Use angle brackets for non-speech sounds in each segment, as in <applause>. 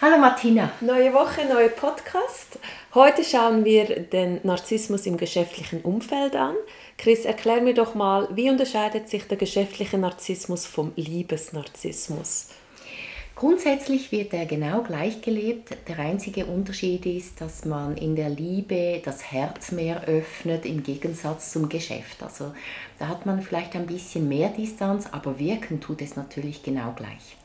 Hallo Martina! Neue Woche, neuer Podcast. Heute schauen wir den Narzissmus im geschäftlichen Umfeld an. Chris, erklär mir doch mal, wie unterscheidet sich der geschäftliche Narzissmus vom Liebesnarzissmus? Grundsätzlich wird er genau gleich gelebt. Der einzige Unterschied ist, dass man in der Liebe das Herz mehr öffnet im Gegensatz zum Geschäft. Also da hat man vielleicht ein bisschen mehr Distanz, aber wirken tut es natürlich genau gleich.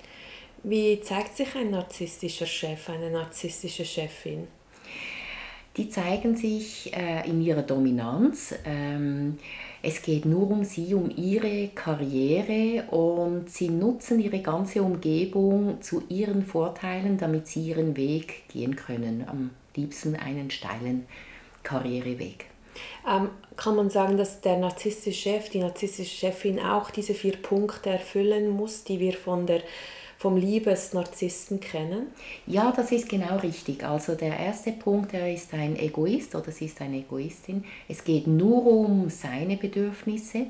Wie zeigt sich ein narzisstischer Chef, eine narzisstische Chefin? Die zeigen sich äh, in ihrer Dominanz. Ähm, es geht nur um sie, um ihre Karriere und sie nutzen ihre ganze Umgebung zu ihren Vorteilen, damit sie ihren Weg gehen können. Am liebsten einen steilen Karriereweg. Ähm, kann man sagen, dass der narzisstische Chef, die narzisstische Chefin auch diese vier Punkte erfüllen muss, die wir von der vom Liebesnarzissten kennen? Ja, das ist genau richtig. Also der erste Punkt, er ist ein Egoist oder sie ist eine Egoistin. Es geht nur um seine Bedürfnisse.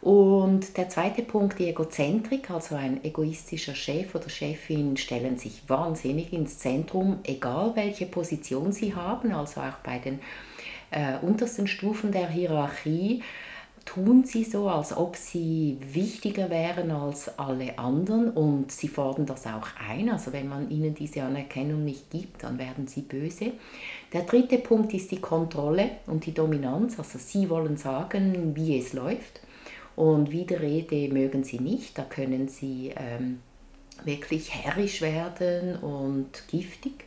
Und der zweite Punkt, die Egozentrik, also ein egoistischer Chef oder Chefin, stellen sich wahnsinnig ins Zentrum, egal welche Position sie haben, also auch bei den äh, untersten Stufen der Hierarchie tun sie so, als ob sie wichtiger wären als alle anderen und sie fordern das auch ein. Also wenn man ihnen diese Anerkennung nicht gibt, dann werden sie böse. Der dritte Punkt ist die Kontrolle und die Dominanz. Also sie wollen sagen, wie es läuft und Widerrede mögen sie nicht. Da können sie ähm, wirklich herrisch werden und giftig.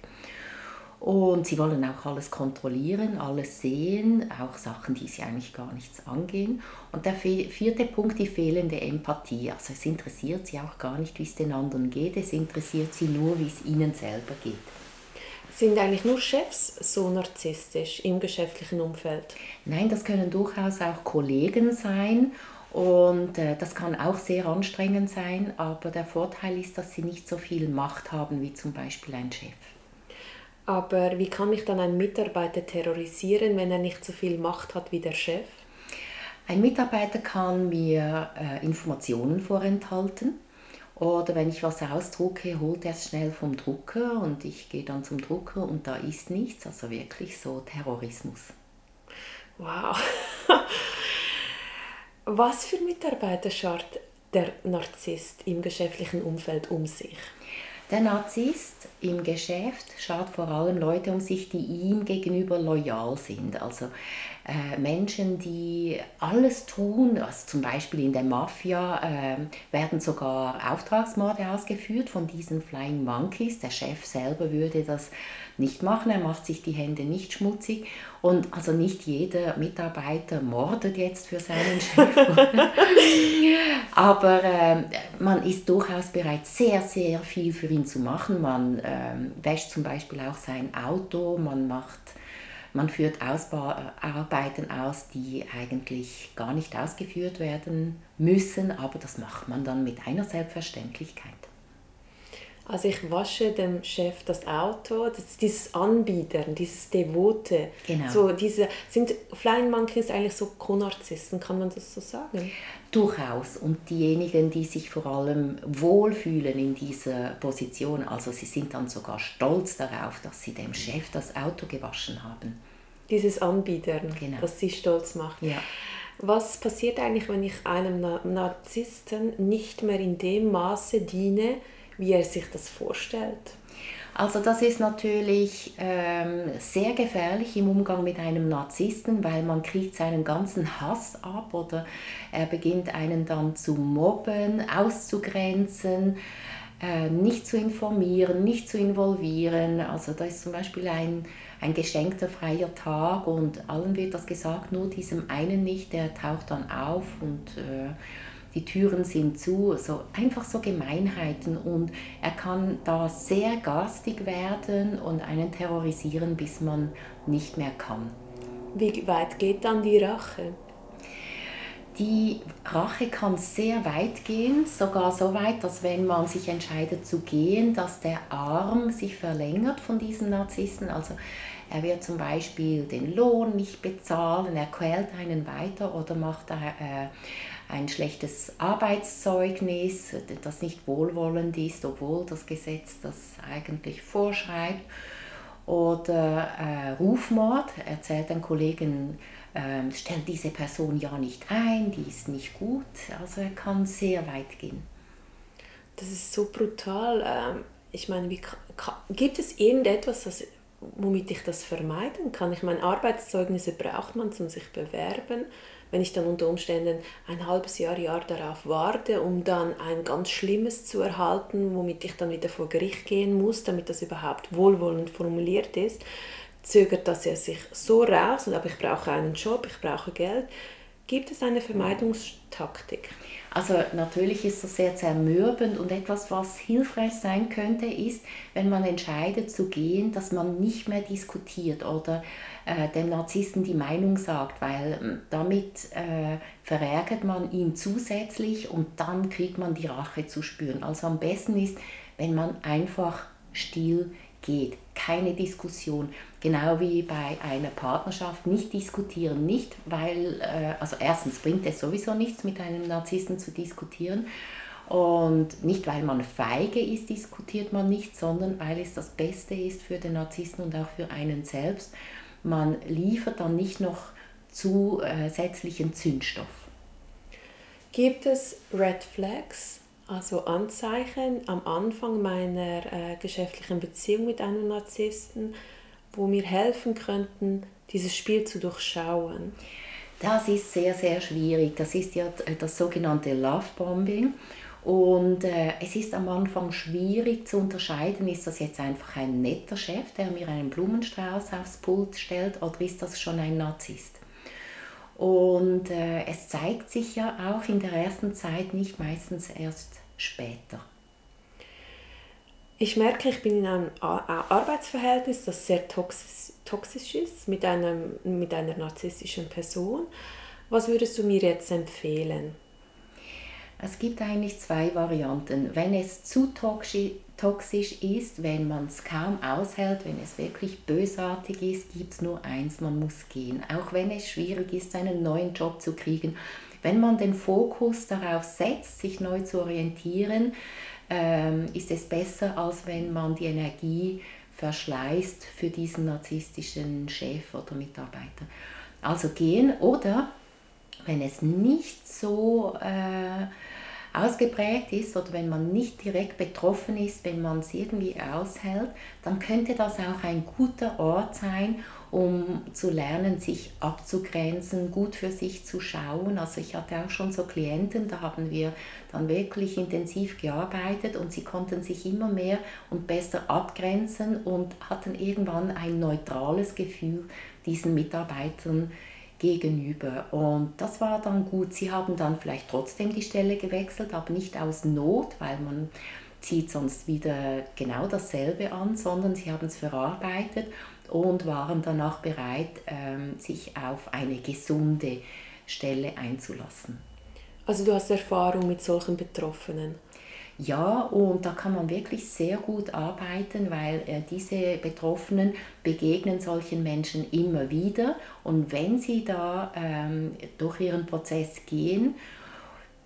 Und sie wollen auch alles kontrollieren, alles sehen, auch Sachen, die sie eigentlich gar nichts angehen. Und der vierte Punkt, die fehlende Empathie. Also es interessiert sie auch gar nicht, wie es den anderen geht, es interessiert sie nur, wie es ihnen selber geht. Sind eigentlich nur Chefs so narzisstisch im geschäftlichen Umfeld? Nein, das können durchaus auch Kollegen sein und äh, das kann auch sehr anstrengend sein, aber der Vorteil ist, dass sie nicht so viel Macht haben wie zum Beispiel ein Chef. Aber wie kann mich dann ein Mitarbeiter terrorisieren, wenn er nicht so viel Macht hat wie der Chef? Ein Mitarbeiter kann mir äh, Informationen vorenthalten. Oder wenn ich was ausdrucke, holt er es schnell vom Drucker und ich gehe dann zum Drucker und da ist nichts. Also wirklich so Terrorismus. Wow. <laughs> Was für Mitarbeiter schart der Narzisst im geschäftlichen Umfeld um sich? Der Narzisst im Geschäft schaut vor allem Leute um sich, die ihm gegenüber loyal sind. Also Menschen, die alles tun, also zum Beispiel in der Mafia äh, werden sogar Auftragsmorde ausgeführt von diesen Flying Monkeys. Der Chef selber würde das nicht machen, er macht sich die Hände nicht schmutzig und also nicht jeder Mitarbeiter mordet jetzt für seinen <laughs> Chef. <laughs> Aber äh, man ist durchaus bereit, sehr, sehr viel für ihn zu machen. Man äh, wäscht zum Beispiel auch sein Auto, man macht man führt Ausbauarbeiten aus, die eigentlich gar nicht ausgeführt werden müssen, aber das macht man dann mit einer Selbstverständlichkeit. Also ich wasche dem Chef das Auto, das, dieses Anbietern, dieses Devote. Genau. So diese, sind Flying Monkeys eigentlich so Co-Narzissten, kann man das so sagen? Durchaus. Und diejenigen, die sich vor allem wohlfühlen in dieser Position, also sie sind dann sogar stolz darauf, dass sie dem Chef das Auto gewaschen haben. Dieses Anbietern, genau. das sie stolz macht. Ja. Was passiert eigentlich, wenn ich einem Narzissten nicht mehr in dem Maße diene, wie er sich das vorstellt? Also das ist natürlich ähm, sehr gefährlich im Umgang mit einem Narzissten, weil man kriegt seinen ganzen Hass ab oder er beginnt einen dann zu mobben, auszugrenzen, äh, nicht zu informieren, nicht zu involvieren. Also da ist zum Beispiel ein, ein geschenkter freier Tag und allen wird das gesagt, nur diesem einen nicht, der taucht dann auf und äh, die Türen sind zu, so einfach so Gemeinheiten und er kann da sehr garstig werden und einen terrorisieren, bis man nicht mehr kann. Wie weit geht dann die Rache? Die Rache kann sehr weit gehen, sogar so weit, dass wenn man sich entscheidet zu gehen, dass der Arm sich verlängert von diesen Narzissten. Also er wird zum Beispiel den Lohn nicht bezahlen, er quält einen weiter oder macht äh, ein schlechtes Arbeitszeugnis, das nicht wohlwollend ist, obwohl das Gesetz das eigentlich vorschreibt. Oder äh, Rufmord, erzählt ein Kollegen, ähm, stellt diese Person ja nicht ein, die ist nicht gut. Also er kann sehr weit gehen. Das ist so brutal. Ähm, ich meine, wie, gibt es irgendetwas, das, womit ich das vermeiden kann? Ich meine, Arbeitszeugnisse braucht man, um sich bewerben wenn ich dann unter Umständen ein halbes Jahr, Jahr darauf warte, um dann ein ganz Schlimmes zu erhalten, womit ich dann wieder vor Gericht gehen muss, damit das überhaupt wohlwollend formuliert ist, zögert das ja sich so raus, aber ich brauche einen Job, ich brauche Geld. Gibt es eine Vermeidungstaktik? Also natürlich ist das sehr zermürbend und etwas, was hilfreich sein könnte, ist, wenn man entscheidet zu gehen, dass man nicht mehr diskutiert oder äh, dem Narzissten die Meinung sagt, weil ähm, damit äh, verärgert man ihn zusätzlich und dann kriegt man die Rache zu spüren. Also am besten ist, wenn man einfach still geht, keine Diskussion. Genau wie bei einer Partnerschaft, nicht diskutieren, nicht weil, äh, also erstens bringt es sowieso nichts, mit einem Narzissten zu diskutieren. Und nicht weil man feige ist, diskutiert man nicht, sondern weil es das Beste ist für den Narzissten und auch für einen selbst man liefert dann nicht noch zusätzlichen Zündstoff. Gibt es Red Flags, also Anzeichen am Anfang meiner äh, geschäftlichen Beziehung mit einem Narzissten, wo mir helfen könnten, dieses Spiel zu durchschauen? Das ist sehr, sehr schwierig. Das ist ja das sogenannte Love Bombing. Und äh, es ist am Anfang schwierig zu unterscheiden, ist das jetzt einfach ein netter Chef, der mir einen Blumenstrauß aufs Pult stellt, oder ist das schon ein Narzisst? Und äh, es zeigt sich ja auch in der ersten Zeit nicht, meistens erst später. Ich merke, ich bin in einem Arbeitsverhältnis, das sehr toxisch, toxisch ist, mit, einem, mit einer narzisstischen Person. Was würdest du mir jetzt empfehlen? Es gibt eigentlich zwei Varianten. Wenn es zu toxisch ist, wenn man es kaum aushält, wenn es wirklich bösartig ist, gibt es nur eins, man muss gehen. Auch wenn es schwierig ist, einen neuen Job zu kriegen. Wenn man den Fokus darauf setzt, sich neu zu orientieren, ähm, ist es besser, als wenn man die Energie verschleißt für diesen narzisstischen Chef oder Mitarbeiter. Also gehen oder wenn es nicht so äh, ausgeprägt ist oder wenn man nicht direkt betroffen ist, wenn man es irgendwie aushält, dann könnte das auch ein guter Ort sein, um zu lernen, sich abzugrenzen, gut für sich zu schauen. Also ich hatte auch schon so Klienten, da haben wir dann wirklich intensiv gearbeitet und sie konnten sich immer mehr und besser abgrenzen und hatten irgendwann ein neutrales Gefühl diesen Mitarbeitern gegenüber. Und das war dann gut. Sie haben dann vielleicht trotzdem die Stelle gewechselt, aber nicht aus Not, weil man zieht sonst wieder genau dasselbe an, sondern sie haben es verarbeitet und waren danach bereit, ähm, sich auf eine gesunde Stelle einzulassen. Also du hast Erfahrung mit solchen Betroffenen? Ja, und da kann man wirklich sehr gut arbeiten, weil äh, diese Betroffenen begegnen solchen Menschen immer wieder. Und wenn sie da ähm, durch ihren Prozess gehen,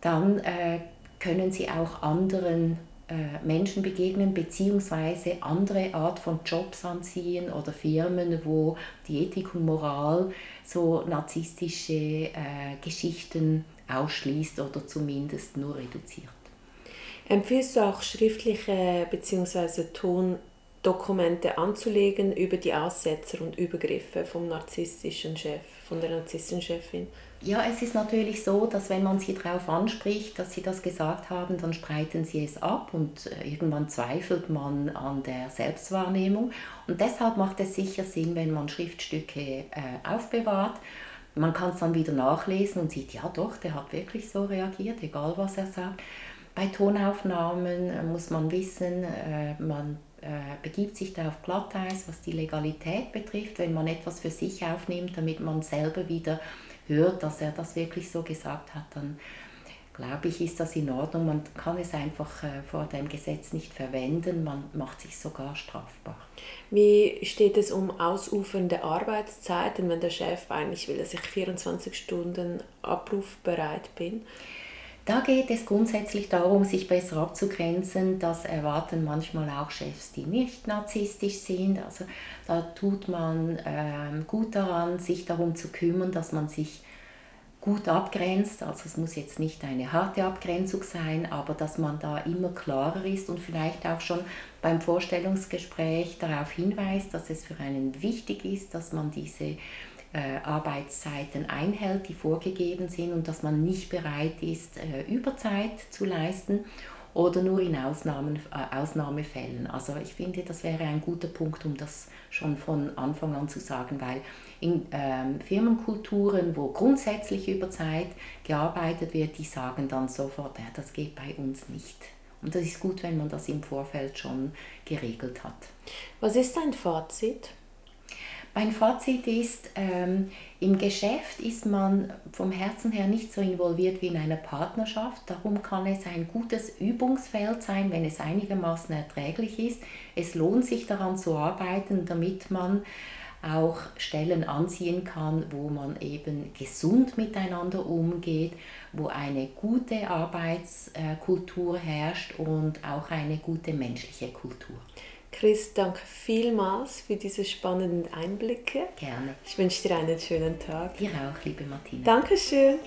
dann äh, können sie auch anderen äh, Menschen begegnen, beziehungsweise andere Art von Jobs anziehen oder Firmen, wo die Ethik und Moral so narzisstische äh, Geschichten ausschließt oder zumindest nur reduziert. Empfiehlst du auch schriftliche bzw. Tondokumente anzulegen über die Aussetzer und Übergriffe vom narzisstischen Chef, von der narzisstischen Chefin? Ja, es ist natürlich so, dass wenn man sie darauf anspricht, dass sie das gesagt haben, dann streiten sie es ab und äh, irgendwann zweifelt man an der Selbstwahrnehmung. Und deshalb macht es sicher Sinn, wenn man Schriftstücke äh, aufbewahrt man kann es dann wieder nachlesen und sieht, ja doch, der hat wirklich so reagiert, egal was er sagt. Bei Tonaufnahmen äh, muss man wissen, äh, man äh, begibt sich da auf Glatteis, was die Legalität betrifft, wenn man etwas für sich aufnimmt, damit man selber wieder hört, dass er das wirklich so gesagt hat, dann glaube ich, ist das in Ordnung. Man kann es einfach vor dem Gesetz nicht verwenden, man macht sich sogar strafbar. Wie steht es um ausufernde Arbeitszeiten, wenn der Chef eigentlich will, dass ich 24 Stunden abrufbereit bin? Da geht es grundsätzlich darum, sich besser abzugrenzen. Das erwarten manchmal auch Chefs, die nicht narzisstisch sind. Also da tut man ähm, gut daran, sich darum zu kümmern, dass man sich gut abgrenzt. Also es muss jetzt nicht eine harte Abgrenzung sein, aber dass man da immer klarer ist und vielleicht auch schon beim Vorstellungsgespräch darauf hinweist, dass es für einen wichtig ist, dass man diese äh, Arbeitszeiten einhält, die vorgegeben sind und dass man nicht bereit ist, äh, Überzeit zu leisten oder nur in Ausnahmen, äh, Ausnahmefällen. Also ich finde, das wäre ein guter Punkt, um das schon von Anfang an zu sagen, weil in ähm, Firmenkulturen, wo grundsätzlich über Zeit gearbeitet wird, die sagen dann sofort, ja, das geht bei uns nicht. Und das ist gut, wenn man das im Vorfeld schon geregelt hat. Was ist dein Fazit? Mein Fazit ist, ähm, im Geschäft ist man vom Herzen her nicht so involviert wie in einer Partnerschaft. Darum kann es ein gutes Übungsfeld sein, wenn es einigermaßen erträglich ist. Es lohnt sich daran zu arbeiten, damit man auch Stellen anziehen kann, wo man eben gesund miteinander umgeht, wo eine gute Arbeitskultur herrscht und auch eine gute menschliche Kultur. Chris, danke vielmals für diese spannenden Einblicke. Gerne. Ich wünsche dir einen schönen Tag. Dir auch, liebe Martina. Dankeschön.